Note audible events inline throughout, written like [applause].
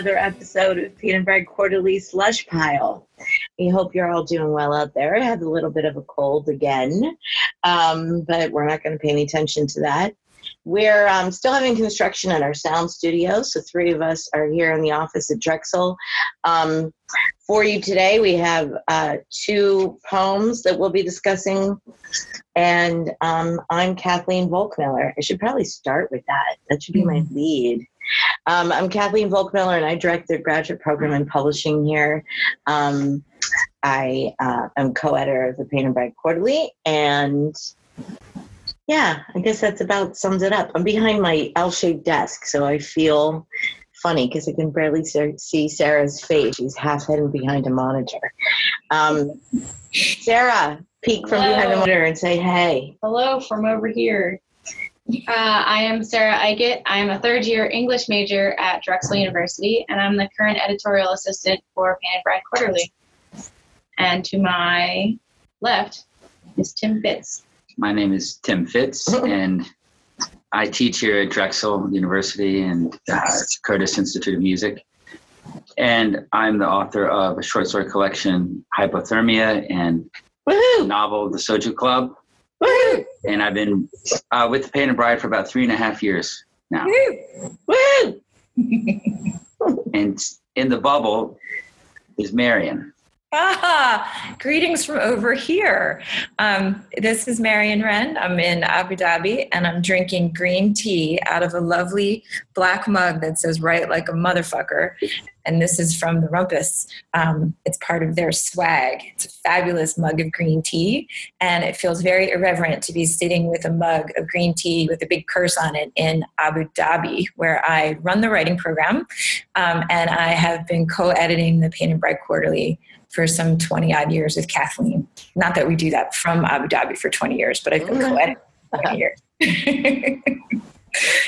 another episode of Painted Bride Quarterly Slush Pile. We hope you're all doing well out there. I had a little bit of a cold again, um, but we're not going to pay any attention to that. We're um, still having construction at our sound studio, so three of us are here in the office at Drexel. Um, for you today, we have uh, two poems that we'll be discussing, and um, I'm Kathleen Volk Miller. I should probably start with that. That should be my lead. Um, I'm Kathleen Volk Miller, and I direct the graduate program in publishing here. Um, I uh, am co-editor of the Painted Bride Quarterly, and yeah, I guess that's about sums it up. I'm behind my L-shaped desk, so I feel funny because I can barely see Sarah's face. She's half hidden behind a monitor. Um, Sarah, peek from Hello. behind the monitor and say, "Hey." Hello from over here. Uh, I am Sarah Eigett. I am a third year English major at Drexel University, and I'm the current editorial assistant for Painted Bride Quarterly. And to my left is Tim Fitts. My name is Tim Fitts, [laughs] and I teach here at Drexel University and uh, Curtis Institute of Music. And I'm the author of a short story collection, Hypothermia, and Woohoo! novel, The Soju Club. Woohoo! And I've been uh, with the Painted Bride for about three and a half years now. [laughs] And in the bubble is Marion. Ah, greetings from over here. Um, this is Marion Wrenn. I'm in Abu Dhabi and I'm drinking green tea out of a lovely black mug that says right like a motherfucker. And this is from the Rumpus. Um, it's part of their swag. It's a fabulous mug of green tea. And it feels very irreverent to be sitting with a mug of green tea with a big curse on it in Abu Dhabi, where I run the writing program. Um, and I have been co editing the Painted Bride Quarterly for some 20 odd years with Kathleen. Not that we do that from Abu Dhabi for 20 years, but I've been co-editing for 20 years.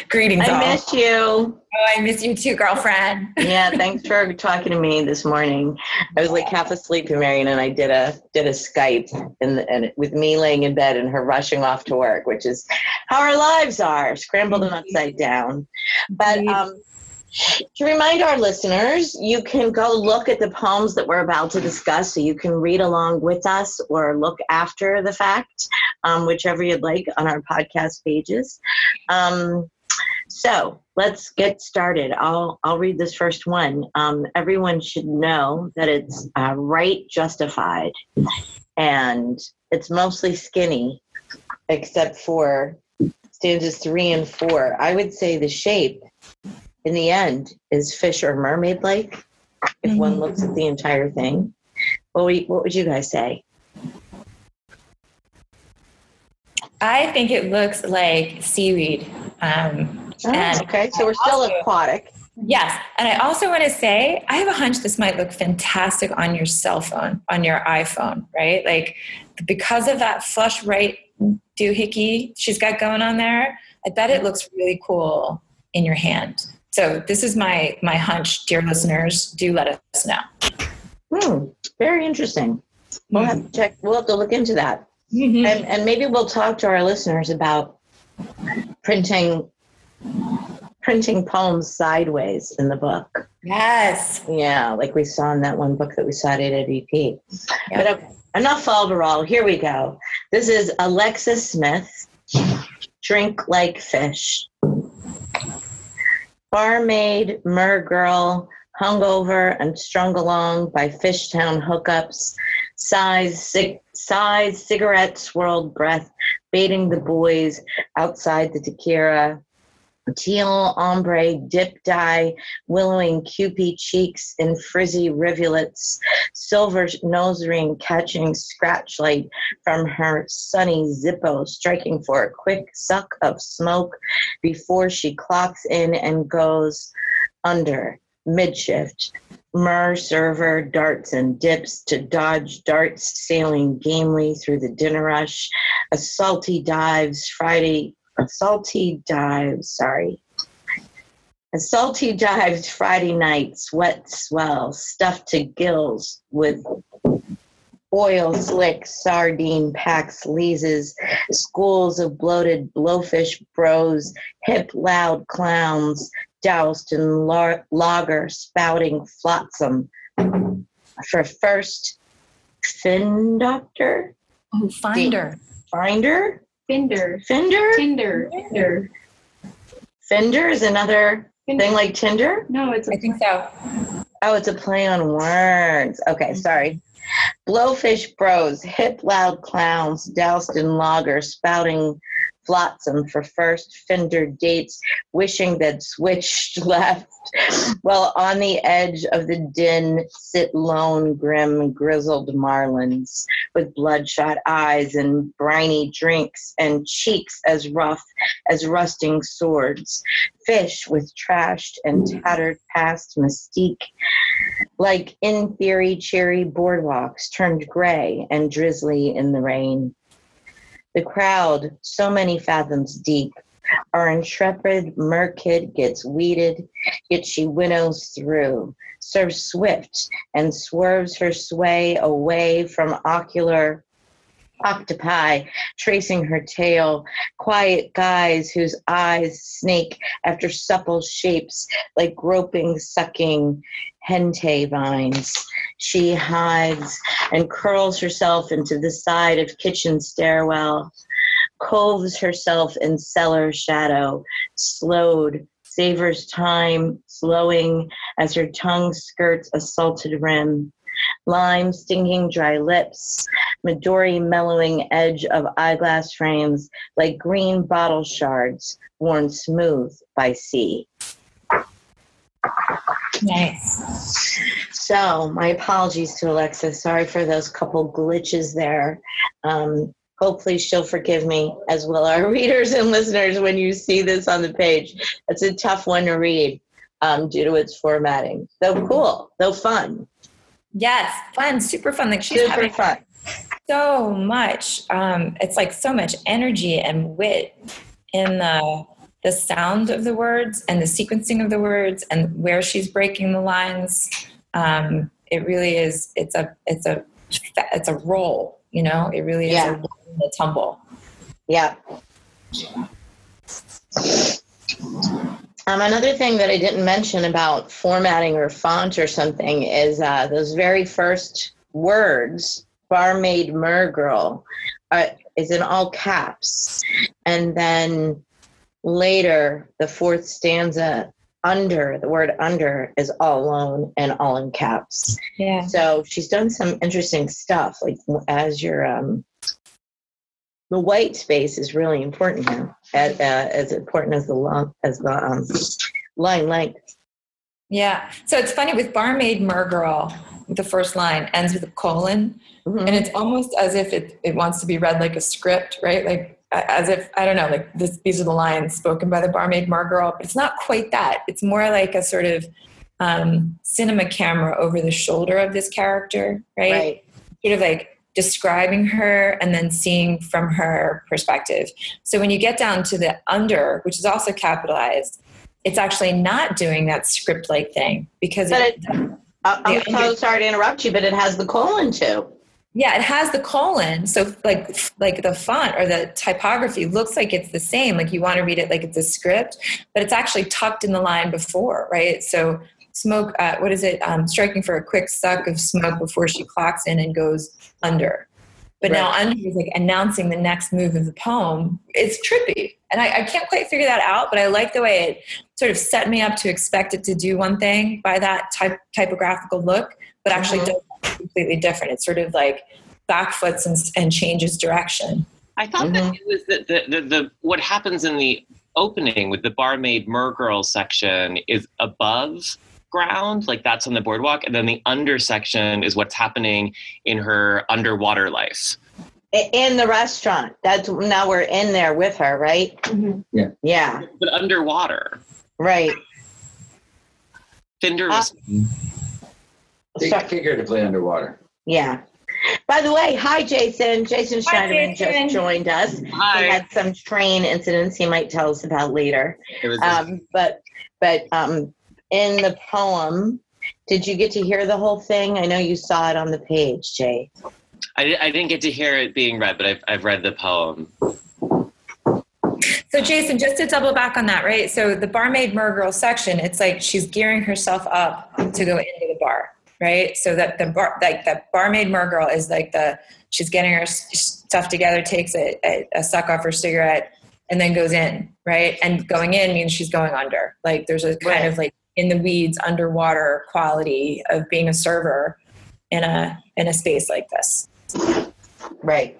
Greetings, all. I miss you. oh, I miss you too, girlfriend. [laughs] Yeah, thanks for talking to me this morning. I was like half asleep in Marion, and I did a did a Skype, and and with me laying in bed and her rushing off to work, which is how our lives are, scrambled and upside down. But um, to remind our listeners, you can go look at the poems that we're about to discuss, so you can read along with us or look after the fact, um, whichever you'd like, on our podcast pages. Um, so let's get started. I'll I'll read this first one. Um, everyone should know that it's uh, right justified, and it's mostly skinny, except for stanzas three and four. I would say the shape, in the end, is fish or mermaid like. If one looks at the entire thing, what would, what would you guys say? I think it looks like seaweed. Um, Oh, And okay, so we're still also- aquatic. yes, and I also want to say I have a hunch this might look fantastic on your cell phone, on your iPhone, right? Like because of that flush right doohickey she's got going on there, I bet it looks really cool in your hand. So this is my my hunch, dear listeners. Do let us know. Hmm, very interesting. We'll have to check. We'll have to look into that. Mhm. and, and maybe we'll talk to our listeners about printing printing poems sideways in the book Yes. yeah like we saw in that one book that we cited at ep but okay, enough falderall here we go this is alexis smith drink like fish barmaid mer mergirl hungover and strung along by fishtown hookups sighs, cig- sighs cigarette swirled breath baiting the boys outside the tequila teal ombre dip dye willowing cupid cheeks in frizzy rivulets silver nose ring catching scratch light from her sunny zippo striking for a quick suck of smoke before she clocks in and goes under midshift Mer server darts and dips to dodge darts sailing gamely through the dinner rush. A salty dives Friday, a salty dives, sorry. A salty dives Friday night, sweat swell, stuffed to gills with oil slick sardine packs, leases, schools of bloated blowfish bros, hip loud clowns, doused in lar- lager, spouting flotsam. For first, fin doctor, Oh, finder. finder, Finder. finder, Tinder. Tinder. Fender is another Finder. thing like Tinder. No, it's a I think so. Oh, it's a play on words. Okay, mm-hmm. sorry. Blowfish bros, hip loud clowns, doused in lager, spouting flotsam for first fender dates, wishing they'd switched [laughs] left. While on the edge of the din sit lone, grim, grizzled marlins with bloodshot eyes and briny drinks and cheeks as rough as rusting swords. Fish with trashed and tattered past mystique like in theory cherry boardwalks turned gray and drizzly in the rain. The crowd, so many fathoms deep, our intrepid merkid gets weeded, yet she winnows through, serves swift, and swerves her sway away from ocular octopi, tracing her tail, quiet guys whose eyes snake after supple shapes like groping, sucking hentai vines. She hides and curls herself into the side of kitchen stairwell, coves herself in cellar shadow, slowed, savors time, slowing as her tongue skirts a salted rim. Lime stinging dry lips, Midori mellowing edge of eyeglass frames like green bottle shards worn smooth by sea. Nice. So, my apologies to Alexa. Sorry for those couple glitches there. Um, hopefully, she'll forgive me, as will our [laughs] readers and listeners, when you see this on the page. It's a tough one to read um, due to its formatting. Though cool, though fun, Yes, fun, super fun. Like she's super having fun. so much. Um, it's like so much energy and wit in the the sound of the words and the sequencing of the words and where she's breaking the lines. Um, it really is. It's a it's a it's a roll. You know, it really is Yeah. a, roll and a tumble. Yeah. Um, another thing that I didn't mention about formatting or font or something is uh, those very first words, barmaid mergirl, uh, is in all caps. And then later, the fourth stanza under, the word under is all alone and all in caps. Yeah. So she's done some interesting stuff. Like as your um, the white space is really important here, as, uh, as important as the long as the um, line length. Yeah. So it's funny with barmaid mergirl. The first line ends with a colon, Mhm. and it's almost as if it, it wants to be read like a script, right? Like as if I don't know, like this, these are the lines spoken by the barmaid Margirl, but it's not quite that. It's more like a sort of um, cinema camera over the shoulder of this character, right? Right. Sort of like describing her and then seeing from her perspective. So when you get down to the under, which is also capitalized, it's actually not doing that script-like thing because But it, it, I- I'm so under- sorry to interrupt you, but it has the colon too. Yeah, it has the colon. So like like the font or the typography looks like it's the same. Like you want to read it like it's a script, but it's actually tucked in the line before, right? So smoke. Uh, what is it? Um, striking for a quick suck of smoke before she clocks in and goes under. But now Right. under is like announcing the next move of the poem. It's trippy, and I, I can't quite figure that out. But I like the way it sort of set me up to expect it to do one thing by that type typographical look, but actually Mhm. does completely different. It's sort of like backfoots and, and changes direction. I thought that it was the, the, the, the what happens in the opening with the barmaid mergirl section is above ground, like that's on the boardwalk, and then the under section is what's happening in her underwater life. In the restaurant. That's now we're in there with her, right? Yeah. Yeah. But underwater. Right. Finder Uh, was Sorry. Figuratively underwater. Yeah. By the way, hi Jason. Jason Hi, Schneiderman Jason. just joined us. Hi. He had some train incidents he might tell us about later. It was Um, but but um, in the poem, did you get to hear the whole thing? I know you saw it on the page, Jay. I, I didn't get to hear it being read, but I've, I've read the poem. So, Jason, just to double back on that, right? So, the barmaid mergirl section, it's like she's gearing herself up to go into the bar, right? So that the bar, like the barmaid mergirl is like the she's getting her stuff together, takes a, a, a suck off her cigarette, and then goes in, right? And going in means she's going under. Like there's a kind Right. of like in the weeds, underwater quality of being a server in a in a space like this. Right.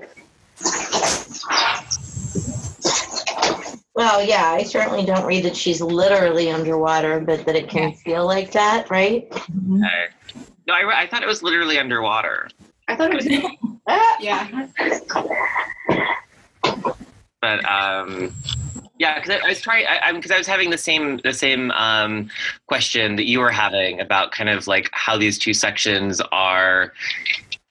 Well, yeah, I certainly don't read that she's literally underwater, but that it can feel like that, right? Mm-hmm. Okay. No, I, I thought it was literally underwater. I thought it was. Ah, [laughs] Yeah. but um yeah because I, I was trying I, am because I, was having the same the same um question that you were having about kind of like how these two sections are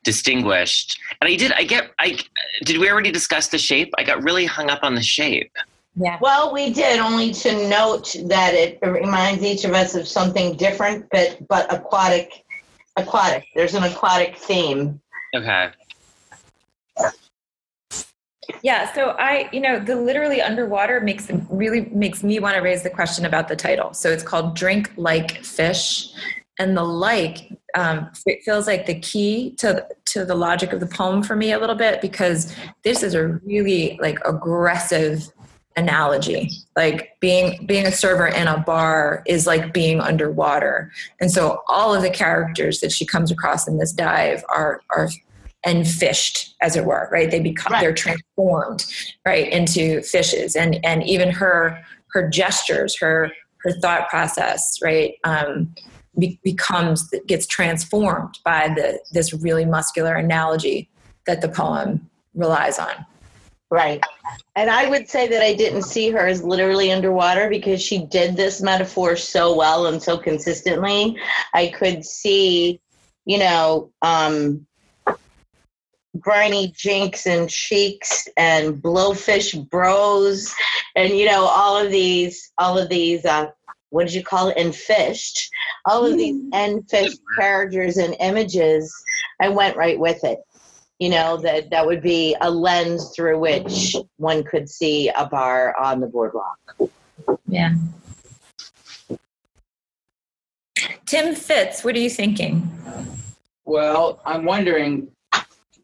distinguished and i did i get i did we already discuss the shape i got really hung up on the shape Yeah. Well, we did only to note that it reminds each of us of something different, but but aquatic. Aquatic. There's an aquatic theme. okay Yeah, so I, you know, the literally underwater makes really makes me want to raise the question about the title. So it's called Drink Like Fish, and the like um, it feels like the key to to the logic of the poem for me a little bit because this is a really like aggressive analogy. Like being being a server in a bar is like being underwater, and so all of the characters that she comes across in this dive are are and fished as it were right they become Right. they're transformed right into fishes and and even her her gestures her her thought process right um be, becomes gets transformed by the this really muscular analogy that the poem relies on Right. And I would say that I didn't see her as literally underwater because she did this metaphor so well and so consistently. I could see, you know, um, briny jinks and cheeks and blowfish bros and you know all of these all of these uh what did you call it enfished all of these enfished characters and images i went right with it you know that that would be a lens through which one could see a bar on the boardwalk yeah tim fitts what are you thinking Well, I'm wondering,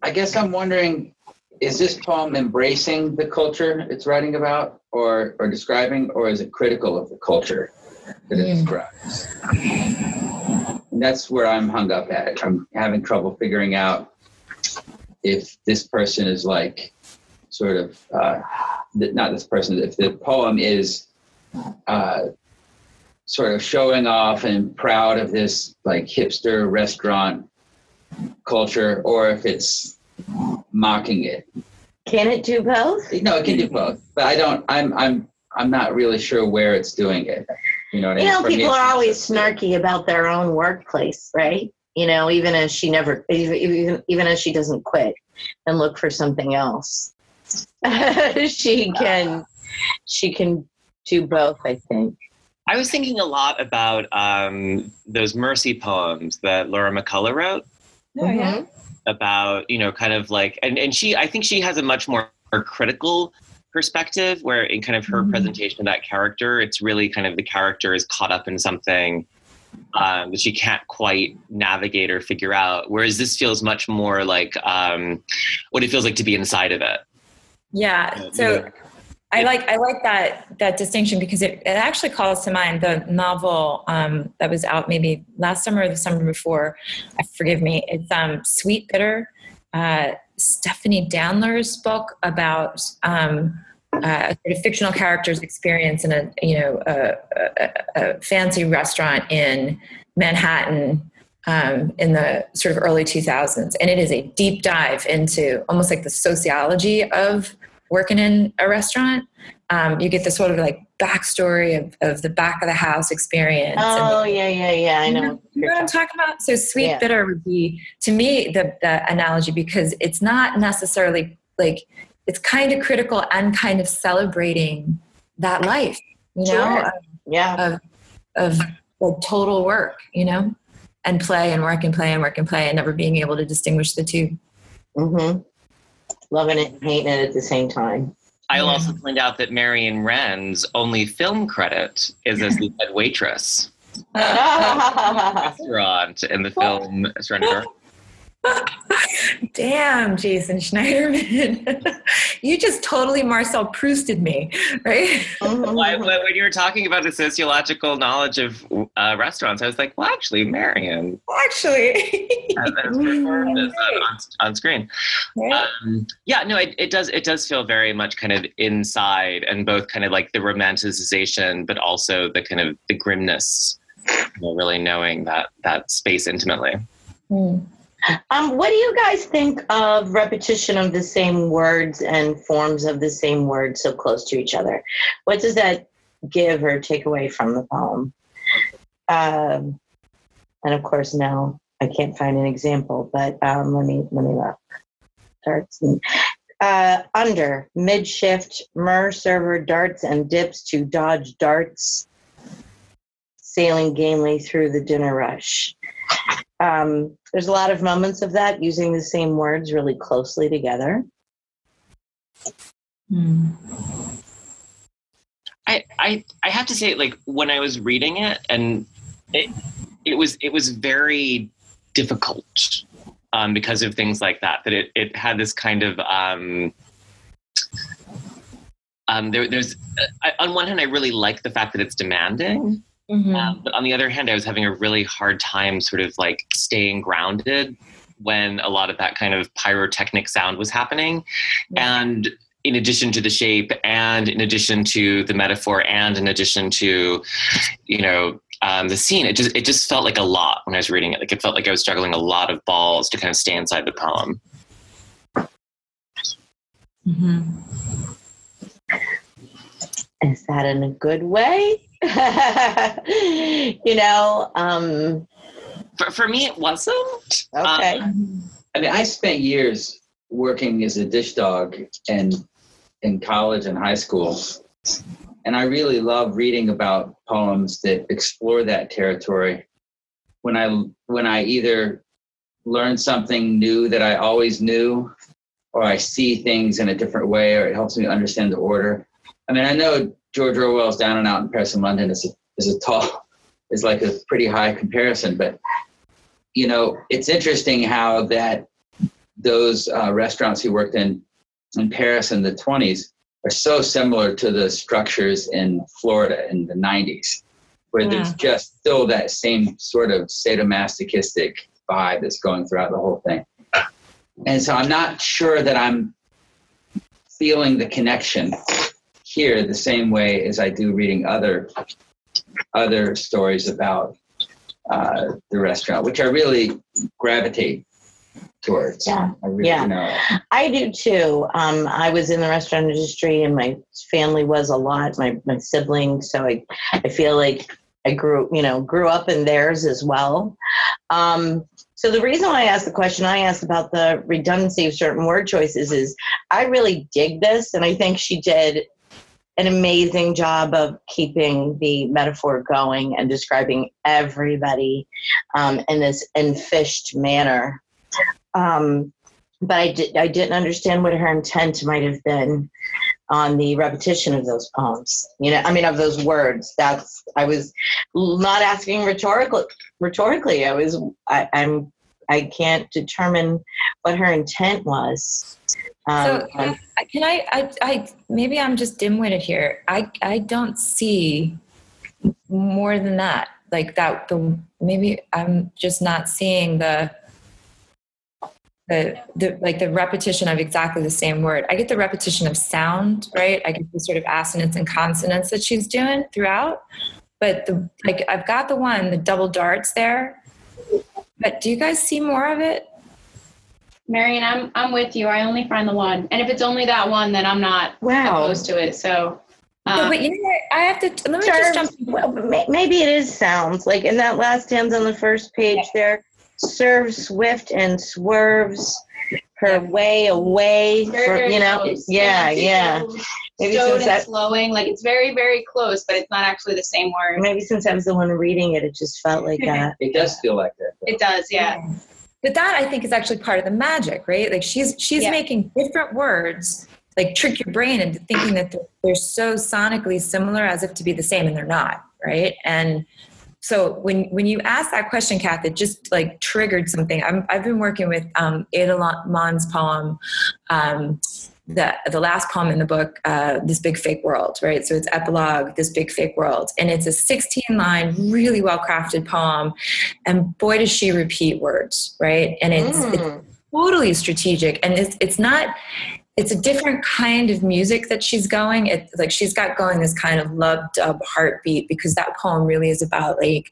I guess I'm wondering, is this poem embracing the culture it's writing about or, or describing, or is it critical of the culture that it Mm. describes? And that's where I'm hung up at. I'm having trouble figuring out if this person is like sort of, uh, not this person, if the poem is uh, sort of showing off and proud of this like hipster restaurant culture or if it's mocking it. can it do both No, it can do both. But I don't I'm I'm I'm not really sure where it's doing it. You know what I you know people are always snarky about their own workplace right you know even as she never even even, even as she doesn't quit and look for something else. [laughs] She can she can do both i think. I was thinking a lot about um those mercy poems that laura mccullough wrote. Oh yeah. About you know kind of like and, and she i think she has a much more critical perspective where in kind of her Mhm. presentation of that character it's really kind of the character is caught up in something um, that she can't quite navigate or figure out whereas this feels much more like um, what it feels like to be inside of it yeah so I like I like that that distinction because it, it actually calls to mind the novel um, that was out maybe last summer or the summer before. Uh, forgive me. It's um, Sweetbitter, uh, Stephanie Danler's book about um, uh, a sort of fictional character's experience in a you know a, a, a fancy restaurant in Manhattan um, in the sort of early 2000s, and it is a deep dive into almost like the sociology of working in a restaurant. Um, you get the sort of like backstory of, of the back of the house experience. and oh yeah yeah yeah i know you you're know what I'm talking- talking about? So sweet Yeah. bitter would be to me the, the analogy because it's not necessarily like it's kind of critical and kind of celebrating that life, you know, Sure. yeah of like total work, you know, and play and work and play and work and play and never being able to distinguish the two. mm-hmm loving it and hating it at the same time I'll also point out that Marion Wrenn's only film credit is as the head waitress [laughs] restaurant in the film Surrender [laughs] Dark. [laughs] Damn, Jason Schneiderman. [laughs] you just totally Marcel Prousted me, right? When when you were talking about the sociological knowledge of uh, restaurants, I was like, well, actually, Marion Actually. has has performed this on, [laughs] on, on screen. Right? Um, yeah, no, it, it does. It does feel very much kind of inside, and both kind of like the romanticization, but also the kind of the grimness. You know, really knowing that that space intimately. Hmm. Um, what do you guys think of repetition of the same words and forms of the same words so close to each other? What does that give or take away from the poem? Um, and of course, now I can't find an example, but um, let me let me look. Darts and, uh, under mid shift, mer server darts and dips to dodge darts, sailing gamely through the dinner rush um, there's a lot of moments of that using the same words really closely together. Hmm. I, I I have to say, like when I was reading it, and it it was it was very difficult um, because of things like that. That it it had this kind of um, um, there, there's uh, on one hand, I really like the fact that it's demanding, Mhm. um, but on the other hand, I was having a really hard time sort of like staying grounded when a lot of that kind of pyrotechnic sound was happening. And in addition to the shape, and in addition to the metaphor, and in addition to, you know, um, the scene, it just it just felt like a lot when I was reading it. Like it felt like I was juggling a lot of balls to kind of stay inside the poem. Mhm. Is that in a good way? [laughs] you know, um, For, for me, it wasn't. okay. Um, I mean, I spent years working as a dish dog and in college and high school. And I really love reading about poems that explore that territory. When I when I either learn something new that I always knew, or I see things in a different way, or it helps me understand the order. I mean, I know George Orwell's Down and Out in Paris and London is a, is a tall, [laughs] is like a pretty high comparison, but you know, it's interesting how that those uh, restaurants he worked in in Paris in the 20s are so similar to the structures in Florida in the 90s, where there's just still that same sort of sadomasochistic vibe that's going throughout the whole thing. And so I'm not sure that I'm feeling the connection here the same way as I do reading other other stories about uh, the restaurant, which I really gravitate towards. Yeah. I really Yeah. know. I do too. Um, I was in the restaurant industry, and my family was a lot. My my siblings, so I I feel like I grew you know grew up in theirs as well. Um, so the reason why I asked the question I asked about the redundancy of certain word choices is I really dig this, and I think she did an amazing job of keeping the metaphor going and describing everybody um, in this enfished manner. Um, but I, did, I didn't understand what her intent might have been on the repetition of those poems. You know, I mean, of those words. That's I was not asking rhetorically. Rhetorically, I was. I, I'm. I can't determine what her intent was. Um, So can I, I, I, maybe I'm just dim-witted here. I, I don't see more than that. Like that, the, maybe I'm just not seeing the, the, the, like the repetition of exactly the same word. I get the repetition of sound, right? I get the sort of assonance and consonants that she's doing throughout. But the, like, I've got the one, the double darts there. But do you guys see more of it? Marion, I'm I'm with you. I only find the one, and if it's only that one, then I'm not wow. opposed to it. So, No, um, but you know what? I have to, let me just jump. well, maybe it is sounds like in that last stanza on the first page there serves swift and swerves her way away very, from very you know close. yeah it's yeah maybe Stowed since and that slowing, like it's very very close, but it's not actually the same word. maybe since i was the one reading it it just felt like [laughs] that It does feel like that. though. It does, yeah. But that I think is actually part of the magic, right? Like she's she's Yeah. making different words like trick your brain into thinking that they're, they're so sonically similar as if to be the same and they're not right and so when when you asked that question, Kath, it just like triggered something. i have been working with um, Ada Mann's poem, um, the the last poem in the book, uh, "This Big Fake World," right? So it's epilogue, "This Big Fake World," and it's a 16 line, really well crafted poem, and boy does she repeat words, right? And it's, mm. it's totally strategic, and it's it's not it's a different kind of music that she's going. It like she's got going this kind of love dub heartbeat because that poem really is about like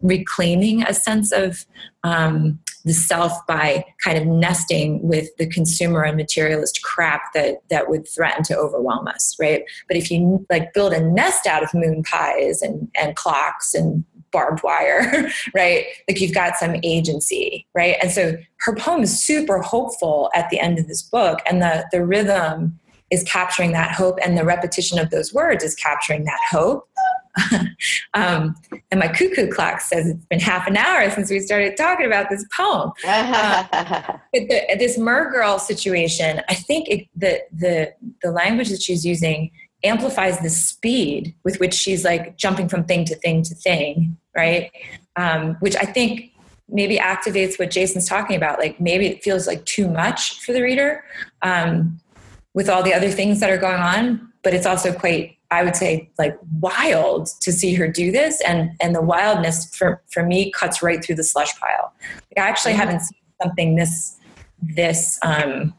reclaiming a sense of um, the self by kind of nesting with the consumer and materialist crap that that would threaten to overwhelm us right? But if you like build a nest out of moon pies and and clocks and barbed wire, [laughs] right? Like you've got some agency, right? And so her poem is super hopeful at the end of this book, and the the rhythm is capturing that hope, and the repetition of those words is capturing that hope. [laughs] um, and my cuckoo clock says it's been half an hour since we started talking about this poem. [laughs] uh, the, this mer girl situation, I think it, the the the language that she's using amplifies the speed with which she's like jumping from thing to thing to thing, right? Um, which I think maybe activates what Jason's talking about. Like maybe it feels like too much for the reader um, with all the other things that are going on, but it's also quite, I would say, like wild to see her do this. And and the wildness for for me cuts right through the slush pile. Like I actually haven't seen something this this um,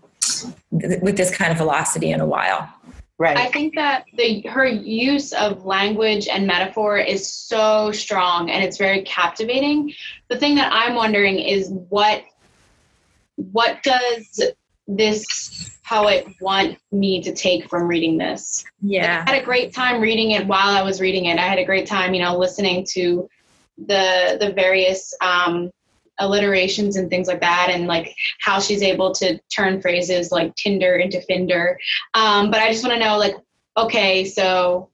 th- with this kind of velocity in a while. Right. I think that the her use of language and metaphor is so strong and it's very captivating. The thing that I'm wondering is what what does this poet want me to take from reading this? Yeah. I had a great time reading it while I was reading it. I had a great time, you know, listening to the the various um alliterations and things like that and like how she's able to turn phrases like tinder into finder um, but i just want to know like okay so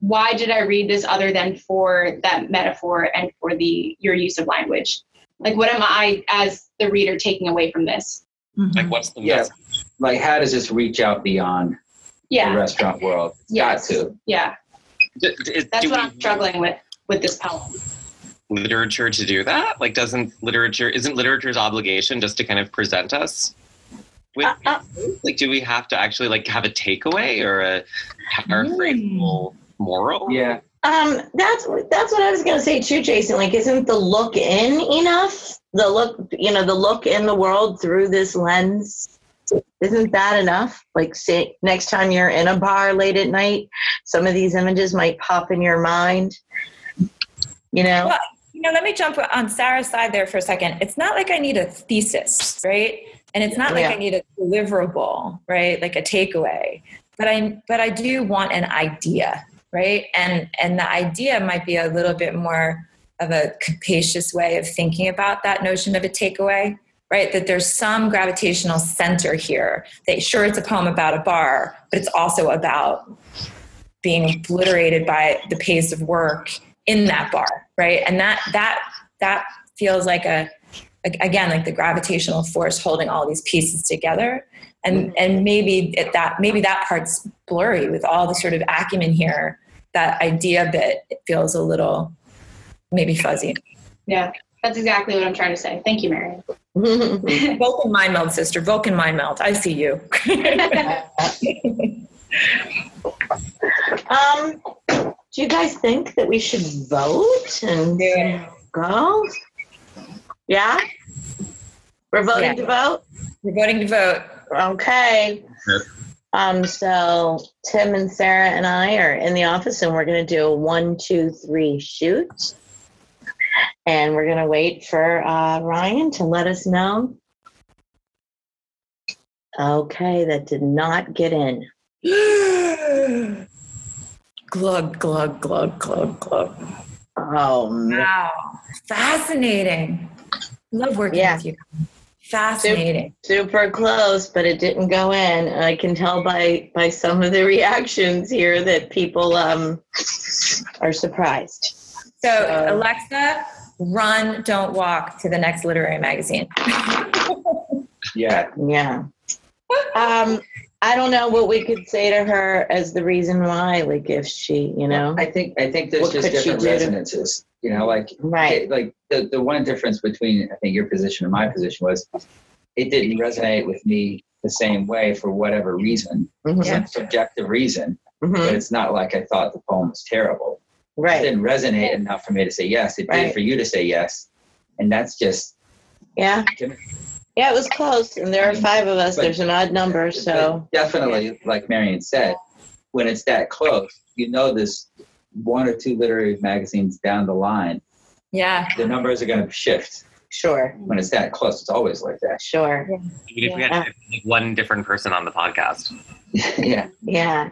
why did i read this other than for that metaphor and for the your use of language like what am i as the reader taking away from this mm-hmm. like what's the yeah. message like how does this reach out beyond yeah. the restaurant world it's yes. got to yeah d- d- that's what i'm struggling with with this poem literature to do that? Like, doesn't literature isn't literature's obligation just to kind of present us with uh, uh, like, do we have to actually like have a takeaway or a paraphrasable mm. moral? Yeah. Um, that's that's what I was gonna say too, Jason. Like, isn't the look in enough? The look, you know, the look in the world through this lens. Isn't that enough? Like, say next time you're in a bar late at night, some of these images might pop in your mind. You know. Well, you know, let me jump on Sarah's side there for a second. It's not like I need a thesis, right? And it's not like yeah. I need a deliverable, right? Like a takeaway. But I but I do want an idea, right? And and the idea might be a little bit more of a capacious way of thinking about that notion of a takeaway, right? That there's some gravitational center here. That sure it's a poem about a bar, but it's also about being obliterated by the pace of work in that bar right? And that that that feels like a again like the gravitational force holding all these pieces together. And and maybe it, that maybe that part's blurry with all the sort of acumen here that idea bit it feels a little maybe fuzzy. Yeah that's exactly what i'm trying to say. Thank you marion [laughs] [laughs] vulcan mind meld sister. Vulcan mind meld. I see you. [laughs] Um do you guys think that we should vote and yeah. go? Yeah? We're voting yeah. to vote? We're voting to vote. Okay. Um, so Tim and Sarah and I are in the office and we're going to do a one, two, three shoot. And we're going to wait for uh, Ryan to let us know. Okay, that did not get in. [gasps] [gasps] glug, glug, glug, glug, glug. Oh, wow. Fascinating. Love working yeah. with you. Fascinating. Super, super, close, but it didn't go in. I can tell by by some of the reactions here that people um, are surprised. So, so, Alexa, run, don't walk to the next literary magazine. [laughs] yeah. Yeah. Um, I don't know what we could say to her as the reason why, like if she, you know, I think I think there's What just different do to- resonances. You know, like right, like the the one difference between I think your position and my position was it didn't resonate with me the same way for whatever reason, Mhm, some subjective reason. But mhm, it's not like I thought the poem was terrible. Right, It didn't resonate enough for me to say yes. It did Right. for you to say yes, and that's just yeah, yeah, it was close, and there are five of us. But- There's an odd number, so definitely, like Marion said, when it's that close, you know, this one or two literary magazines down the line, Yeah. the numbers are going to shift. sure, When it's that close, it's always like that. sure, Even if we had like, one different person on the podcast. [laughs] yeah. yeah.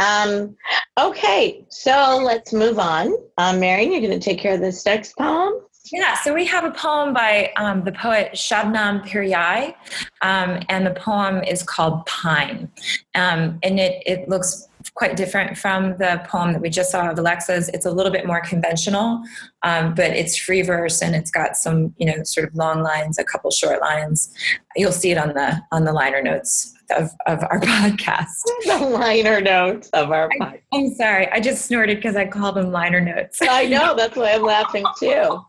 Um, okay, so let's move on. Um, Marion, you're going to take care of this next poem. Yeah, so we have a poem by um, the poet Shabnam Pillai, um, and the poem is called Pine. Um, and it, it looks quite different from the poem that we just saw of Alexa's. It's a little bit more conventional, um, but it's free verse and it's got some, you know, sort of long lines, a couple short lines. You'll see it on the on the liner notes of, of our [laughs] podcast. [laughs] The liner notes of our podcast. I'm sorry, I just snorted because I called them liner notes. I know, that's why I'm [laughs] laughing too.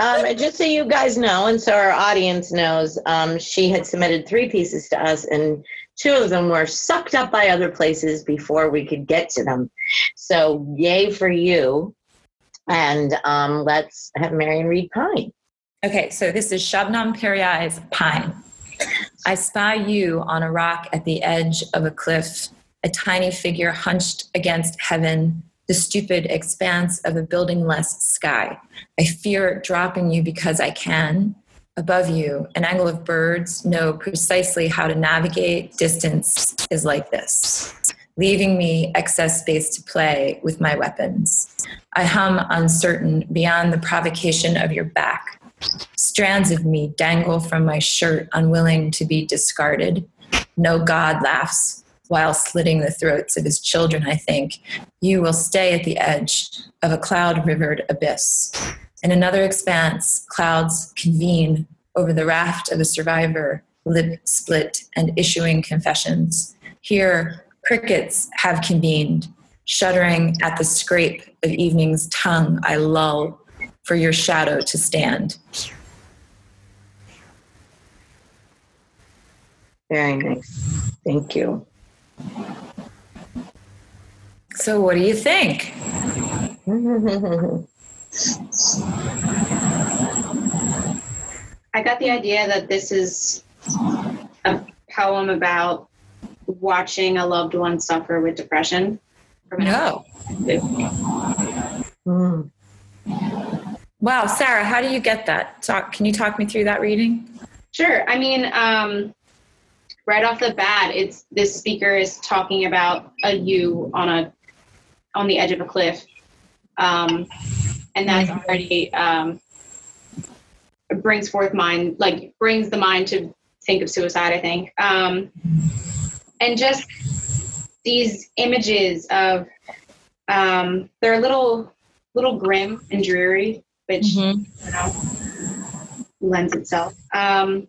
Um, just so you guys know, and so our audience knows, um, she had submitted three pieces to us, and two of them were sucked up by other places before we could get to them. So, yay for you. And um, let's have Marion read Pine. Okay, so this is Shabnam Pillai's Pine. I spy you on a rock at the edge of a cliff, a tiny figure hunched against heaven, the stupid expanse of a buildingless sky. I fear dropping you because I can. Above you, an angle of birds know precisely how to navigate distance is like this, leaving me excess space to play with my weapons. I hum uncertain beyond the provocation of your back. Strands of me dangle from my shirt, unwilling to be discarded. No God laughs while slitting the throats of his children, I think. You will stay at the edge of a cloud rivered abyss. In another expanse, clouds convene over the raft of a survivor, lip split and issuing confessions. Here, crickets have convened, shuddering at the scrape of evening's tongue. I lull for your shadow to stand. Very nice. Thank you. So, what do you think? I got the idea that this is a poem about watching a loved one suffer with depression. From No. Mm. Wow, Sarah, how do you get that? Talk, can you talk me through that reading? Sure. I mean, um, right off the bat, it's this speaker is talking about a you on a on the edge of a cliff, um, and that's already um, brings forth mind like brings the mind to think of suicide. I think, um, and just these images of um, they're a little little grim and dreary, which you know lends itself. Um,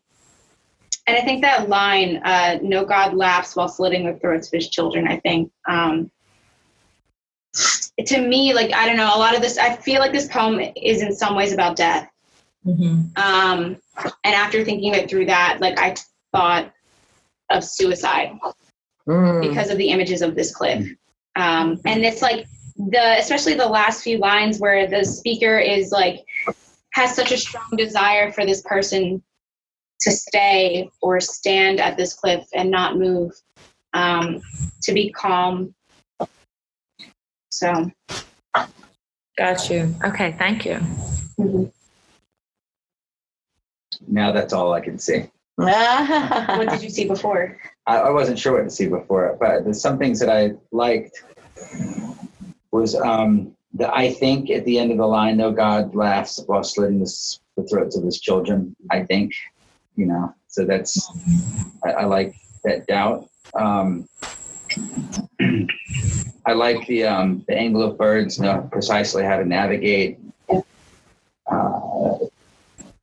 and I think that line, uh, "No God laughs while slitting the throats of his children." I think um, to me, like I don't know, a lot of this. I feel like this poem is in some ways about death. Mm-hmm. Um, and after thinking it through that, like I thought of suicide Mm. because of the images of this clip. Um, and it's like the, especially the last few lines where the speaker is like, has such a strong desire for this person to stay or stand at this cliff and not move, um, to be calm. So, Got you. Okay, thank you. mhm. Now that's all I can see. what did you see before? [laughs] I, I wasn't sure what to see before, but there's some things that I liked was um, the I think at the end of the line, no God laughs while slitting the, the throats of his children. I think, you know, so that's I, I like that doubt. Um, [clears throat] I like the um, the angle of birds know precisely how to navigate. Uh,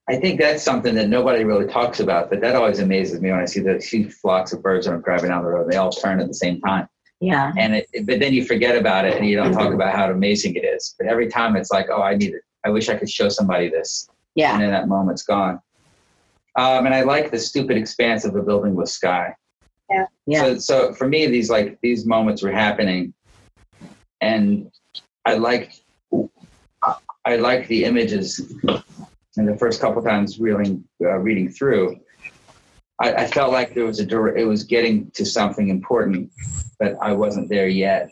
I think that's something that nobody really talks about, but that always amazes me when I see the huge flocks of birds when I'm driving down the road. They all turn at the same time. Yeah. And it, but then you forget about it and you don't talk about how amazing it is. But every time it's like, oh, I need it. I wish I could show somebody this. Yeah. And then that moment's gone. Um, and I like the stupid expanse of a building with sky. Yeah. So, so for me, these like these moments were happening, and I liked I liked the images. And the first couple times reading uh, reading through, I, I felt like there was a dir- it was getting to something important, but I wasn't there yet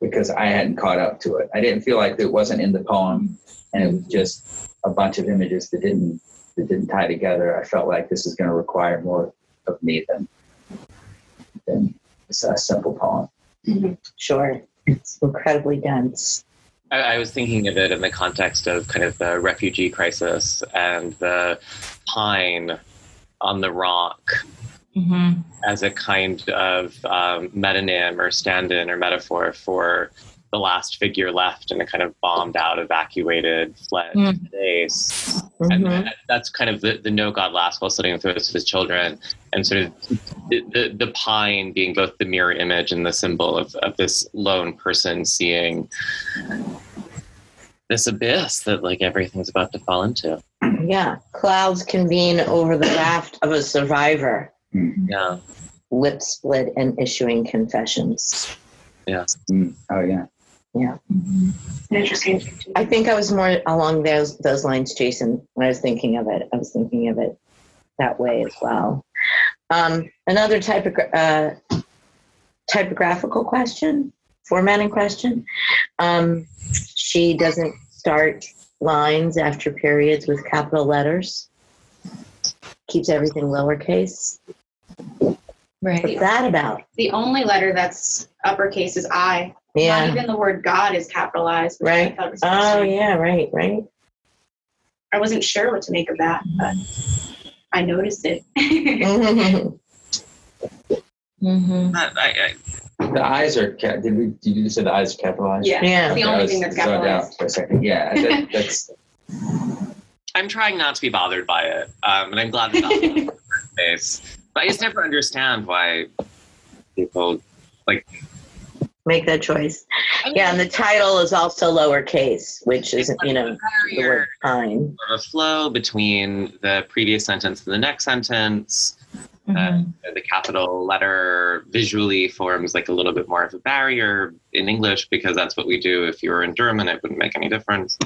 because I hadn't caught up to it. I didn't feel like it wasn't in the poem, and it was just a bunch of images that didn't that didn't tie together. I felt like this is going to require more of me than than a simple poem. Sure. It's incredibly dense. I, I was thinking of it in the context of kind of the refugee crisis and the pine on the rock Mm-hmm. as a kind of um, metonym or stand-in or metaphor for the last figure left in a kind of bombed out, evacuated, fled Mm. space. Mhm. And that's kind of the, the no God last while sitting with his children, and sort of the, the, the pine being both the mirror image and the symbol of, of this lone person seeing this abyss that like everything's about to fall into. Yeah. Clouds convene over the raft of a survivor, Yeah. lip split and issuing confessions. Yeah. Mm. Oh yeah. Interesting. I think I was more along those those lines, Jason, when I was thinking of it. I was thinking of it that way as well. Um, another typogra- uh, typographical question, formatting question. Um, she doesn't start lines after periods with capital letters. Keeps everything lowercase. Right. What's that about? The only letter that's uppercase is I. Not Yeah. even the word God is capitalized. Right. Oh interesting. yeah. Right. Right. I wasn't sure what to make of that, but I noticed it. Mm-hmm. [laughs] I, I, The eyes are. Ca- did we? Did you say the eyes are capitalized? yeah. Yeah. The I only was thing that's zoned out capitalized. for a second. Yeah. That, [laughs] that's. I'm trying not to be bothered by it, um, and I'm glad that that's not the [laughs] case. But I just never understand why people like. Make that choice. Yeah, and the title is also lowercase, which is you know the word pine. Sort of flow between the previous sentence and the next sentence. Mm-hmm. the capital letter visually forms like a little bit more of a barrier in English because that's what we do. If you were in German, it wouldn't make any difference.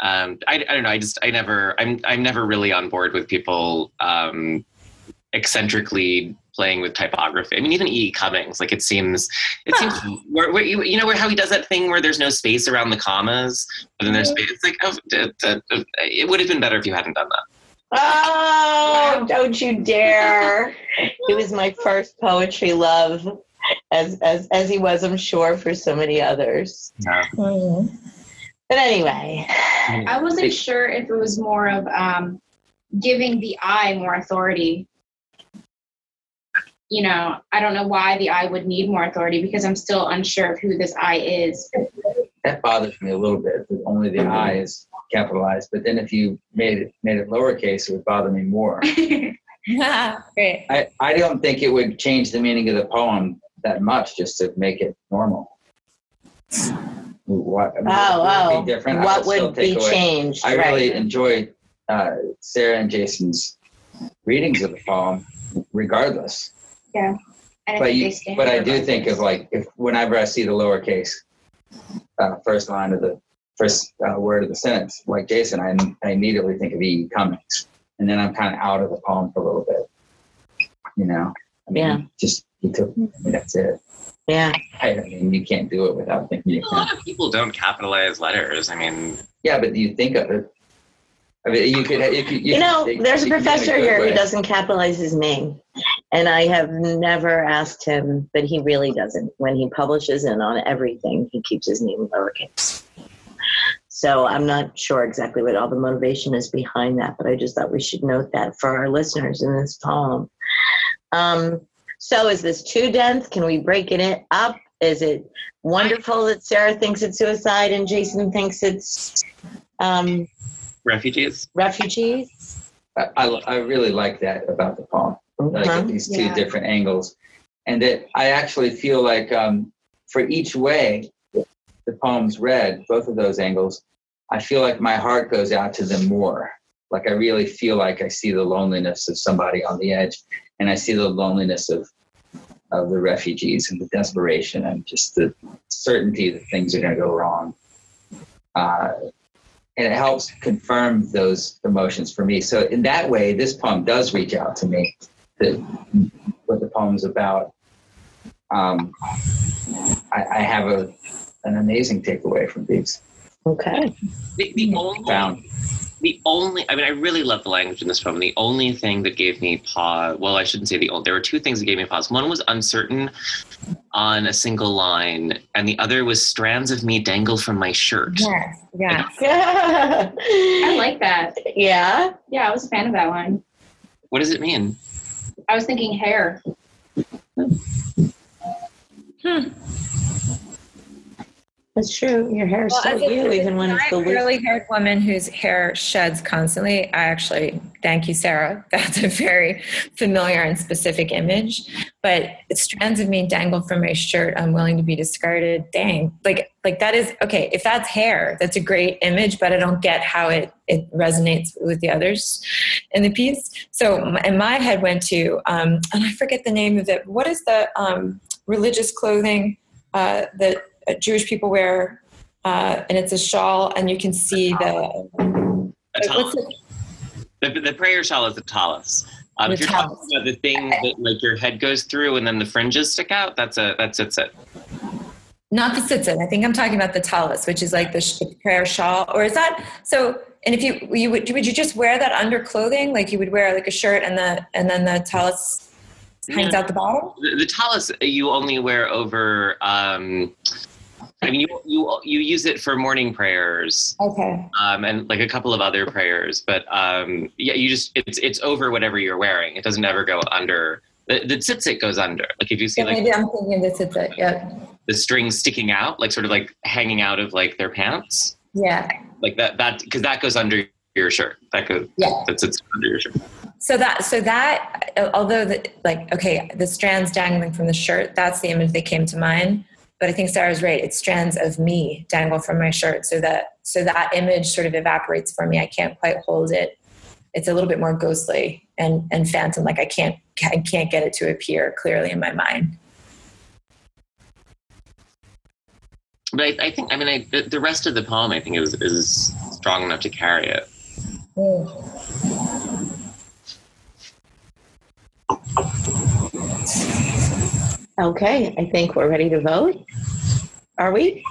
Um, I, I don't know. I just I never I'm I'm never really on board with people um, eccentrically playing with typography. I mean, even E. Cummings, like it seems it seems where, where you, you know where how he does that thing where there's no space around the commas, but then there's space. It's like oh, d- d- d- it would have been better if you hadn't done that. Oh, don't you dare! It was my first poetry love, as as as he was, I'm sure, for so many others. Mm-hmm. But anyway, I wasn't sure if it was more of um, giving the I more authority. You know, I don't know why the I would need more authority because I'm still unsure of who this I is. That bothers me a little bit. That only the I is capitalized. But then if you made it made it lowercase, it would bother me more. [laughs] [laughs] Great. I, I don't think it would change the meaning of the poem that much just to make it normal. What, I mean, oh would oh, be different? What still would be away- changed? I really enjoy uh, Sarah and Jason's readings of the poem, regardless. And But think you, but I do both think ways. of like if whenever I see the lowercase uh, first line of the first uh, word of the sentence, like Jason, I, I immediately think of E. Cummings, and then I'm kind of out of the poem for a little bit. You know, I mean, Yeah. just you took. I mean, that's it. Yeah, I mean, you can't do it without thinking. You A can. lot of people don't capitalize letters. I mean, Yeah, but you think of it. I mean, you could. You, could, you know, could- there's a you professor get a good here who doesn't capitalize his name, and I have never asked him, but he really doesn't. When he publishes and on everything, he keeps his name lowercase. So I'm not sure exactly what all the motivation is behind that, but I just thought we should note that for our listeners in this poem. Um, so is this too dense? Can we break it up? Is it wonderful that Sarah thinks it's suicide and Jason thinks it's um, Refugees. refugees. I, I, I really like that about the poem. That I get Mhm. these two Yeah. different angles, and that I actually feel like um, for each way the poem's read, both of those angles, I feel like my heart goes out to them more. Like I really feel like I see the loneliness of somebody on the edge, and I see the loneliness of of the refugees and the desperation and just the certainty that things are going to go wrong. Uh, and it helps confirm those emotions for me. So in that way, this poem does reach out to me. That what the poem's about. Um, I, I have a an amazing takeaway from these. Okay. The, the only Found. The only i mean i really love the language in this poem the only thing that gave me pause well i shouldn't say the only there were two things that gave me pause one was uncertain on a single line and the other was strands of me dangle from my shirt Yes, yes. [laughs] I like that. Yeah. Yeah, I was a fan of that one. what does it mean I was thinking hair. Hmm. That's true. Your hair is Well, so you, even when it's the curly haired woman whose hair sheds constantly, I actually thank you, Sarah. [laughs] That's a very familiar and specific image. But strands of me dangle from my shirt, unwilling to be discarded. Dang, like like that is okay. If that's hair, that's a great image, but I don't get how it it resonates with the others in the piece. So, and my head went to, um, and I forget the name of it. What is the um, religious clothing uh, that Jewish people wear? Uh, and it's a shawl, and you can see the a what's tallis. it? The, the prayer shawl is a tallis um, if you're talking about the thing that like your head goes through and then the fringes stick out that's a that's it's it Not the tzitzit. I think I'm talking about the tallis, which is like the, sh- the prayer shawl. Or is that so? And if you you would would you just wear that under clothing? Like you would wear like a shirt and the and then the tallis hangs Yeah. out the bottom. the, the tallis you only wear over um I mean, you, you you use it for morning prayers Okay. um, and like a couple of other prayers, but um, yeah, you just it's it's over whatever you're wearing. It doesn't ever go under. The, the tzitzit goes under. Like if you see Yeah, like maybe I'm thinking the tzitzit. Yeah. the strings sticking out, like sort of like hanging out of like their pants, Yeah. like that that because that goes under your shirt. That goes Yeah. that's it's under your shirt. So that so that although the, like okay the strands dangling from the shirt that's the image that came to mind but I think Sarah's right. It's strands of me dangle from my shirt so that so that image sort of evaporates for me. I can't quite hold it. It's a little bit more ghostly and and phantom like I can't I can't get it to appear clearly in my mind. But I, I think I mean I, the, the rest of the poem I think is is strong enough to carry it. Mm. Okay, I think we're ready to vote. Are we?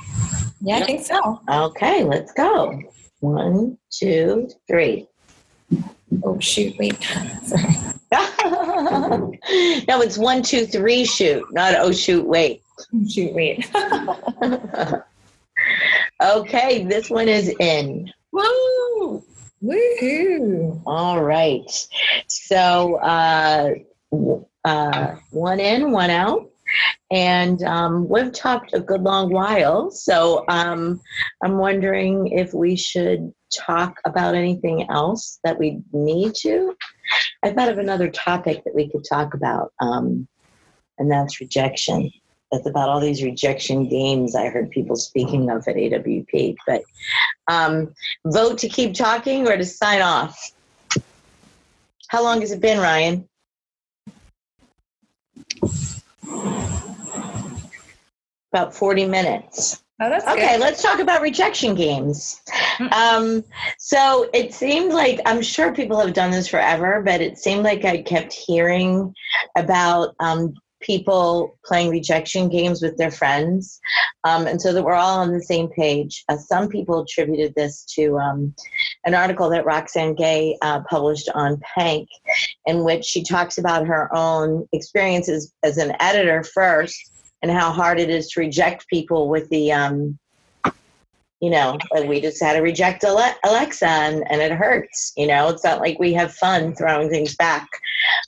yeah I think so Okay, let's go. One, two, three. oh shoot wait [laughs] sorry [laughs] no, it's one, two, three, shoot, not oh, shoot, wait. shoot wait [laughs] okay, this one is in. woo woohoo All right. So, uh, uh, one in, one out. And um, we've talked a good long while. So, um, I'm wondering if we should talk about anything else that we need to. I thought of another topic that we could talk about, um, and that's rejection. That's about all these rejection games I heard people speaking of at AWP. But um, vote to keep talking or to sign off? How long has it been, Ryan? About 40 minutes. oh that's Okay, good let's talk about rejection games. Um, so it seemed like, I'm sure people have done this forever, but it seemed like I kept hearing about um, people playing rejection games with their friends. Um, and so that we're all on the same page. Uh, some people attributed this to um, an article that Roxane Gay uh, published on Pank, in which she talks about her own experiences as an editor first and how hard it is to reject people with the um, you know, like we just had to reject Alexa and, and it hurts. You know, it's not like we have fun throwing things back.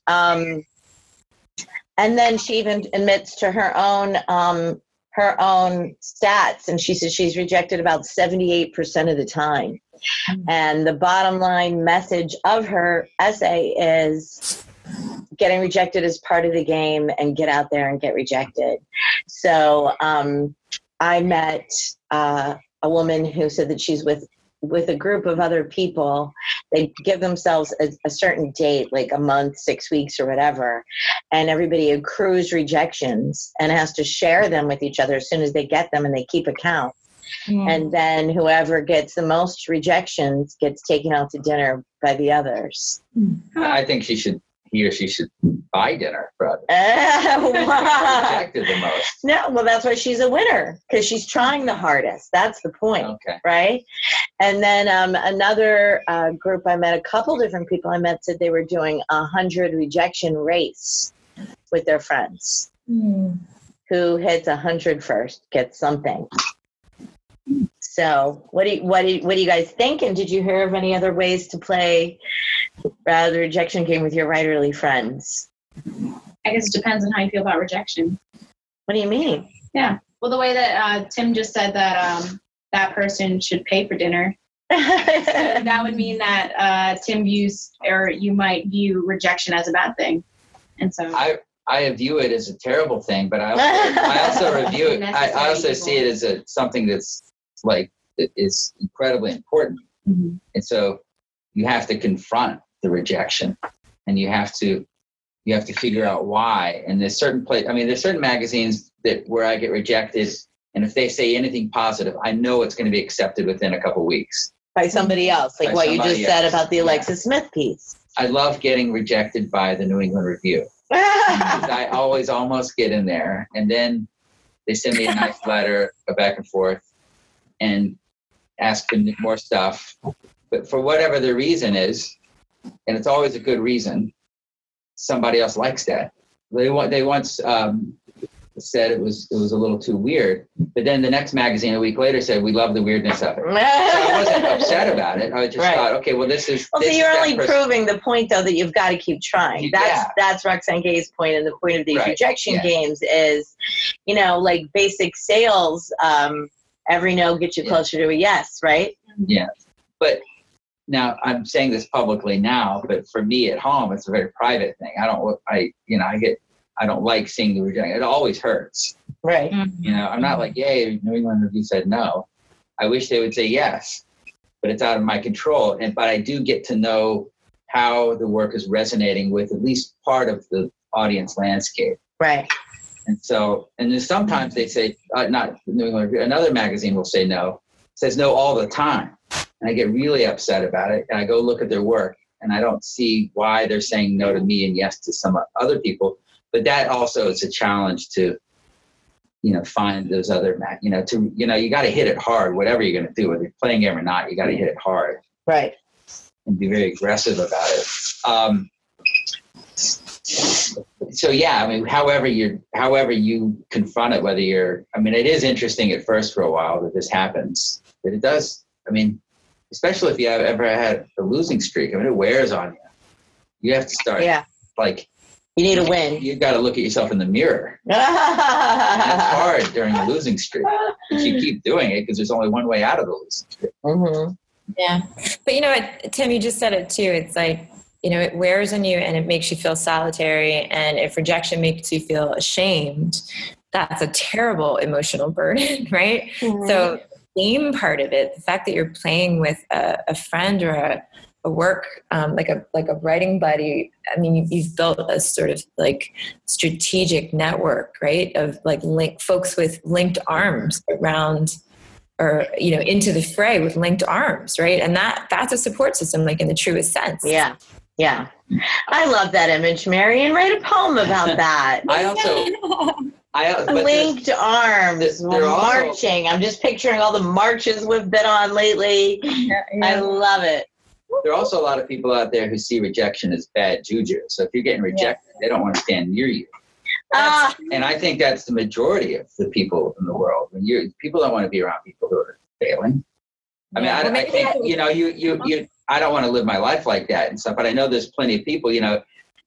Um, and then she even admits to her own um, her own stats, and she says she's rejected about 78% of the time. And the bottom line message of her essay is getting rejected is part of the game and get out there and get rejected. So um, I met uh, a woman who said that she's with with a group of other people they give themselves a, a, certain date like a month six weeks or whatever and everybody accrues rejections and has to share them with each other as soon as they get them and they keep account mm. and then whoever gets the most rejections gets taken out to dinner by the others i think she should he or she should buy dinner for others. [laughs] Uh, rejected the most. No, well, that's why she's a winner because she's trying the hardest. That's the point, okay. right? And then um, another uh, group I met, a couple different people I met said they were doing a hundred rejection race with their friends. Mm. Who hits a hundred first gets something. So, what do you, what do you, what do you guys think? And did you hear of any other ways to play uh, the rejection game with your writerly friends? I guess it depends on how you feel about rejection. What do you mean? Yeah. Well, the way that uh, Tim just said that um, that person should pay for dinner, [laughs] that would mean that uh, Tim views, or you might view rejection as a bad thing. And so I, I view it as a terrible thing, but I also, [laughs] I also review it. I, I also see it as a something that's like that is incredibly important. Mm-hmm. And so you have to confront the rejection. And you have to you have to figure out why. And there's certain place i mean there's certain magazines that where i get rejected and if they say anything positive i know it's going to be accepted within a couple weeks. By somebody else like by what you just else. said about the alexis yeah. smith piece. I love getting rejected by the new england review. [laughs] I always almost get in there and then they send me a nice [laughs] letter go back and forth and ask for more stuff. But for whatever the reason is and it's always a good reason. Somebody else likes that. They want. They once um, said it was it was a little too weird, but then the next magazine a week later said we love the weirdness of it. [laughs] so I wasn't upset about it. I just right. thought, okay, well, this is. Well, this so you're only proving the point though that you've got to keep trying. That's yeah. that's Roxane Gay's point, and the point of these right. rejection yeah. games is, you know, like basic sales. Um, every no gets you closer to a yes, right? Yeah, but now I'm saying this publicly now, but for me at home, it's a very private thing. I don't, I, you know, I get, I don't like seeing the rejection. It always hurts. Right. Mm-hmm. You know, I'm not like, yay, New England Review said no. I wish they would say yes, but it's out of my control. And, but I do get to know how the work is resonating with at least part of the audience landscape. Right. And so, and then sometimes they say, uh, not New England Review, another magazine will say no, says no all the time and I get really upset about it. And I go look at their work and I don't see why they're saying no to me and yes to some other people. But that also is a challenge to, you know, find those other, you know, to, you know, you got to hit it hard, whatever you're going to do, whether you're playing game or not, you got to hit it hard. Right. And be very aggressive about it. Um, so yeah, I mean, however you however you confront it, whether you're, I mean, it is interesting at first for a while that this happens, but it does. I mean, especially if you have ever had a losing streak. I mean, it wears on you. You have to start. Yeah. Like. You need a win. You got to look at yourself in the mirror. [laughs] It's hard during a losing streak. But you keep doing it because there's only one way out of the losing streak. Mm-hmm. Yeah. But you know what, Tim, you just said it too. It's like, you know, it wears on you and it makes you feel solitary. And if rejection makes you feel ashamed, that's a terrible emotional [laughs] burden, right? Mm-hmm. So game part of it, the fact that you're playing with a, a friend or a, a work um, like a like a writing buddy i mean you, you've built a sort of like strategic network right of like link folks with linked arms around or you know into the fray with linked arms right? And that that's a support system like in the truest sense. Yeah. Yeah. I love that image marion. Write a poem about [laughs] that. I also I, linked arms they're marching. I'm just picturing all the marches we've been on lately. Yeah, yeah. I love it. There are also a lot of people out there who see rejection as bad juju. So if you're getting rejected, yeah. they don't want to stand near you. Uh, and I think that's the majority of the people in the world. When you people don't want to be around people who are failing. I mean, I, I think you know, you you you. I don't want to live my life like that and stuff. But I know there's plenty of people. You know,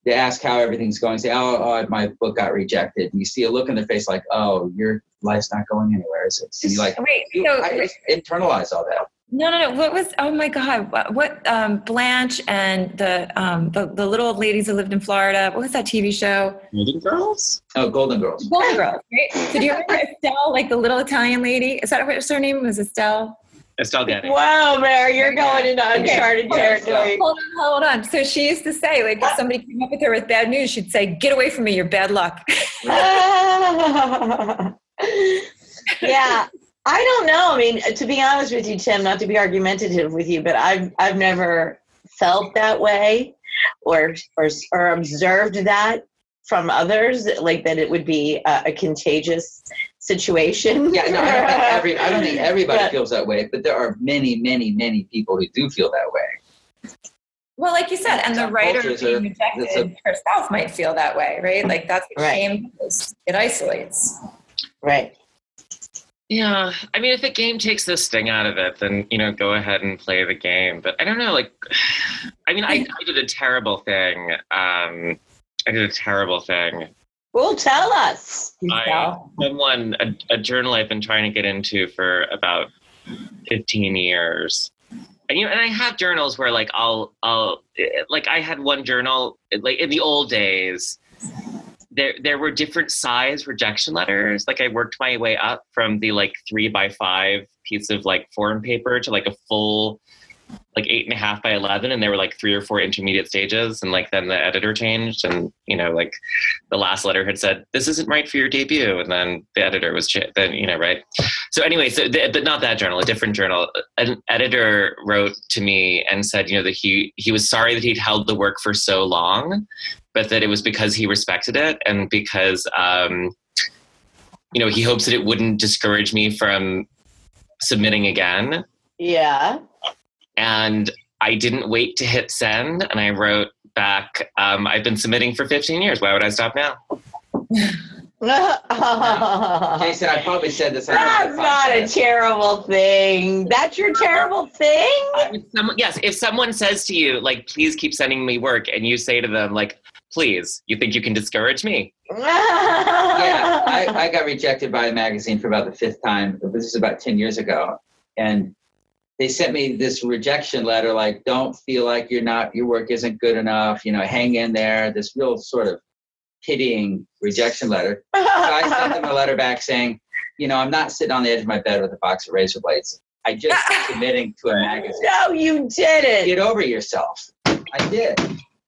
they ask how everything's going. Say, oh, oh, my book got rejected. And you see a look in their face like, oh, your life's not going anywhere, is it? And you're like, Wait, you, so I just internalize all that. no, no, no. What was? Oh my God! What? what um, Blanche and the, um, the the little old ladies that lived in Florida. What was that TV show? Golden Girls? Oh, Golden Girls. Golden Girls. Right? So do you remember Estelle, like the little Italian lady? Is that what her name was? Estelle. Estelle Getty. Wow, Mary, you're going into Okay. uncharted territory. Hold on, hold on. So she used to say, like, if somebody came up with her with bad news, she'd say, "Get away from me! You're bad luck." [laughs] [laughs] yeah, I don't know. I mean, to be honest with you, Tim, not to be argumentative with you, but I've I've never felt that way, or or or observed that from others, like that it would be a, a contagious situation. Yeah, no, I don't think [laughs] every I don't think everybody Yeah. feels that way, but there are many, many, many people who do feel that way. Well, like you said, and the writer being are- rejected a- herself might feel that way, right? Like that's what Right. shame. It isolates. right. Yeah, I mean, if the game takes the sting out of it, then you know, go ahead and play the game. But I don't know, like, [sighs] I mean, I, I did a terrible thing. Um, I did a terrible thing. Well, tell us. I, someone, a, a journal I've been trying to get into for about 15 years. And, you know, and I have journals where like I'll, I'll, like I had one journal, like in the old days, there, there were different size rejection letters. Like I worked my way up from the like three by five piece of like form paper to like a full, like eight and a half by 11. And there were like three or four intermediate stages. And like then the editor changed and, you know, like the last letter had said this isn't right for your debut and then the editor was ch- then you know right so anyway so the, but not that journal a different journal an editor wrote to me and said you know that he he was sorry that he'd held the work for so long but that it was because he respected it and because um you know he hopes that it wouldn't discourage me from submitting again Yeah. And I didn't wait to hit send, and I wrote back, um, "I've been submitting for 15 years. Why would I stop now?" [laughs] Jason, I probably said this. That's not a terrible thing. That's your terrible thing. If someone, yes, if someone says to you, like, "Please keep sending me work," and you say to them, like, "Please," you think you can discourage me? [laughs] yeah, I, I got rejected by a magazine for about the fifth time. This is about 10 years ago. And they sent me this rejection letter like, don't feel like you're not, your work isn't good enough, you know, hang in there. This real sort of pitying rejection letter. [laughs] So I sent them a letter back saying, you know, I'm not sitting on the edge of my bed with a box of razor blades. I just [laughs] submitting to a magazine. no, you did it Get over yourself. I did.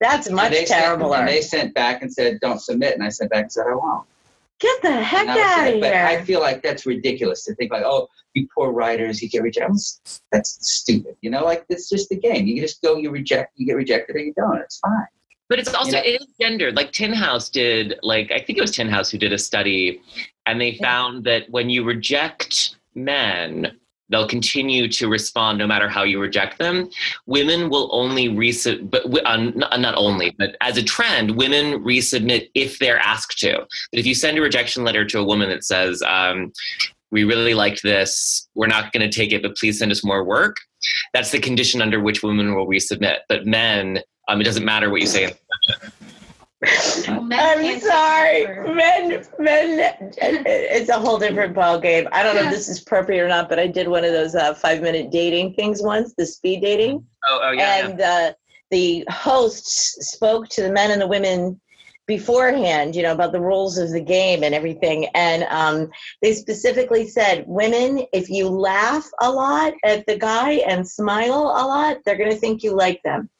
That's And much they sent- and they sent back and said, don't submit. And I sent back and said, I won't. Get the heck And out of here. But I feel like that's ridiculous to think like, oh, you poor writers, you get rejected. That's stupid. You know, like it's just the game. You just go, you reject, you get rejected, or you don't. It's fine. But it's also You know- it is gendered. Like Tin House did, like I think it was Tin House who did a study, and they found that when you reject men, they'll continue to respond no matter how you reject them. Women will only resubmit, but uh, not, not only, but as a trend, women resubmit if they're asked to. But if you send a rejection letter to a woman that says, um, "We really liked this. We're not going to take it, but please send us more work," that's the condition under which women will resubmit. But men, um, it doesn't matter what you say. I'm sorry. Men, men, it's a whole different ball game. I don't know if this is appropriate or not, but I did one of those uh, five minute dating things once, the speed dating. Oh, oh yeah. yeah. and uh, the hosts spoke to the men and the women beforehand, you know, about the rules of the game and everything. And um, they specifically said, women, if you laugh a lot at the guy and smile a lot, they're going to think you like them.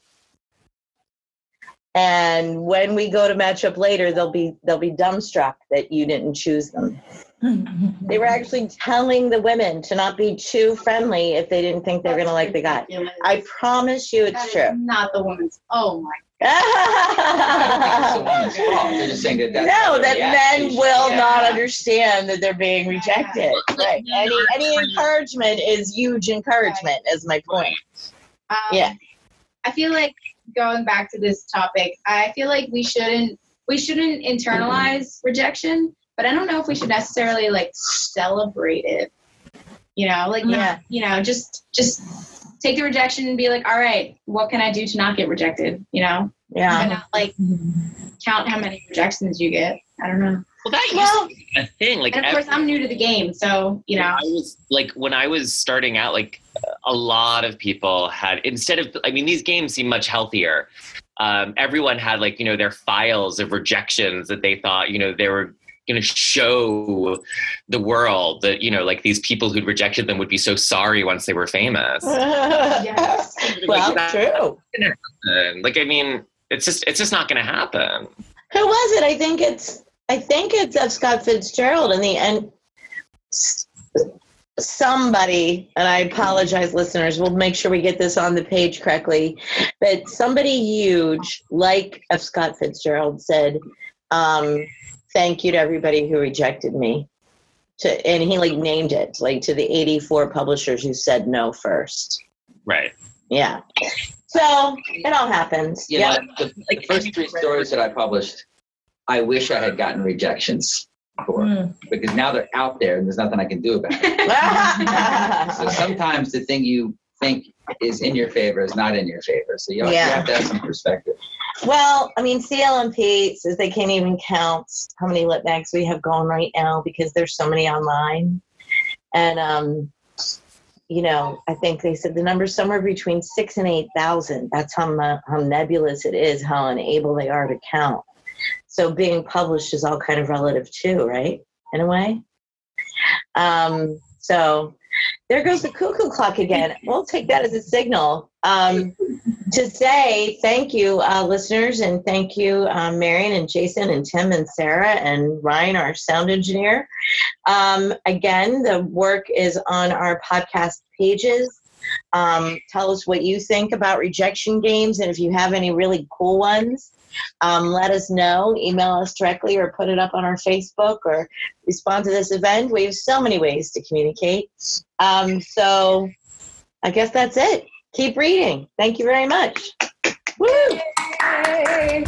And when we go to match up later, they'll be they'll be dumbstruck that you didn't choose them. They were actually telling the women to not be too friendly if they didn't think they were going to like the guy. I promise you, it's That true. Not the woman's. Oh my. I don't think it's a woman's fault. They're just saying that no, that men will Yeah. not understand that they're being rejected. Right. Any any encouragement is huge encouragement, is my point. Um, Yeah. I feel like going back to this topic, I feel like we shouldn't we shouldn't internalize rejection, but I don't know if we should necessarily like celebrate it. You know, like not- Yeah. you know, just just take the rejection and be like, all right, what can I do to not get rejected? You know, Yeah. And not, like count how many rejections you get. I don't know. Well, that used Well- to be a thing. Like And of course, every- I'm new to the game, so you know. I was like when I was starting out, like a lot of people had instead of I mean these games seem much healthier. Um, everyone had like you know their files of rejections that they thought you know they were going to show the world that you know like these people who'd rejected them would be so sorry once they were famous. [laughs] Yes. well, Like, true. Like I mean, it's just it's just not going to happen. Who was it? I think it's I think it's F. Scott Fitzgerald in the end. Somebody, and I apologize, listeners. We'll make sure we get this on the page correctly. But somebody huge, like F. Scott Fitzgerald, said, um, "Thank you to everybody who rejected me." To and he like named it like to the eighty-four publishers who said no first. Right. Yeah. So it all happens. Yeah. know, the, the first three stories that I published, I wish I had gotten rejections for Mm. because now they're out there and there's nothing I can do about it. [laughs] [laughs] So sometimes the thing you think is in your favor is not in your favor. So you, Yeah. you have to have some perspective. Well, I mean, CLMP says they can't even count how many lit mags we have going right now because there's so many online. And, um, you know, I think they said the number's somewhere between six and 8,000. That's how, how nebulous it is, how unable they are to count. So being published is all kind of relative too, right? In a way. Um, so there goes the cuckoo clock again. We'll take that as a signal. Um, to say thank you, uh, listeners, and thank you, um, Marion and Jason and Tim and Sarah and Ryan, our sound engineer. Um, again, the work is on our podcast pages. Um, tell us what you think about rejection games, and if you have any really cool ones, um, let us know. Email us directly or put it up on our Facebook or respond to this event. We have so many ways to communicate. Um, so I guess that's it keep reading. Thank you very much. Woo! Yay.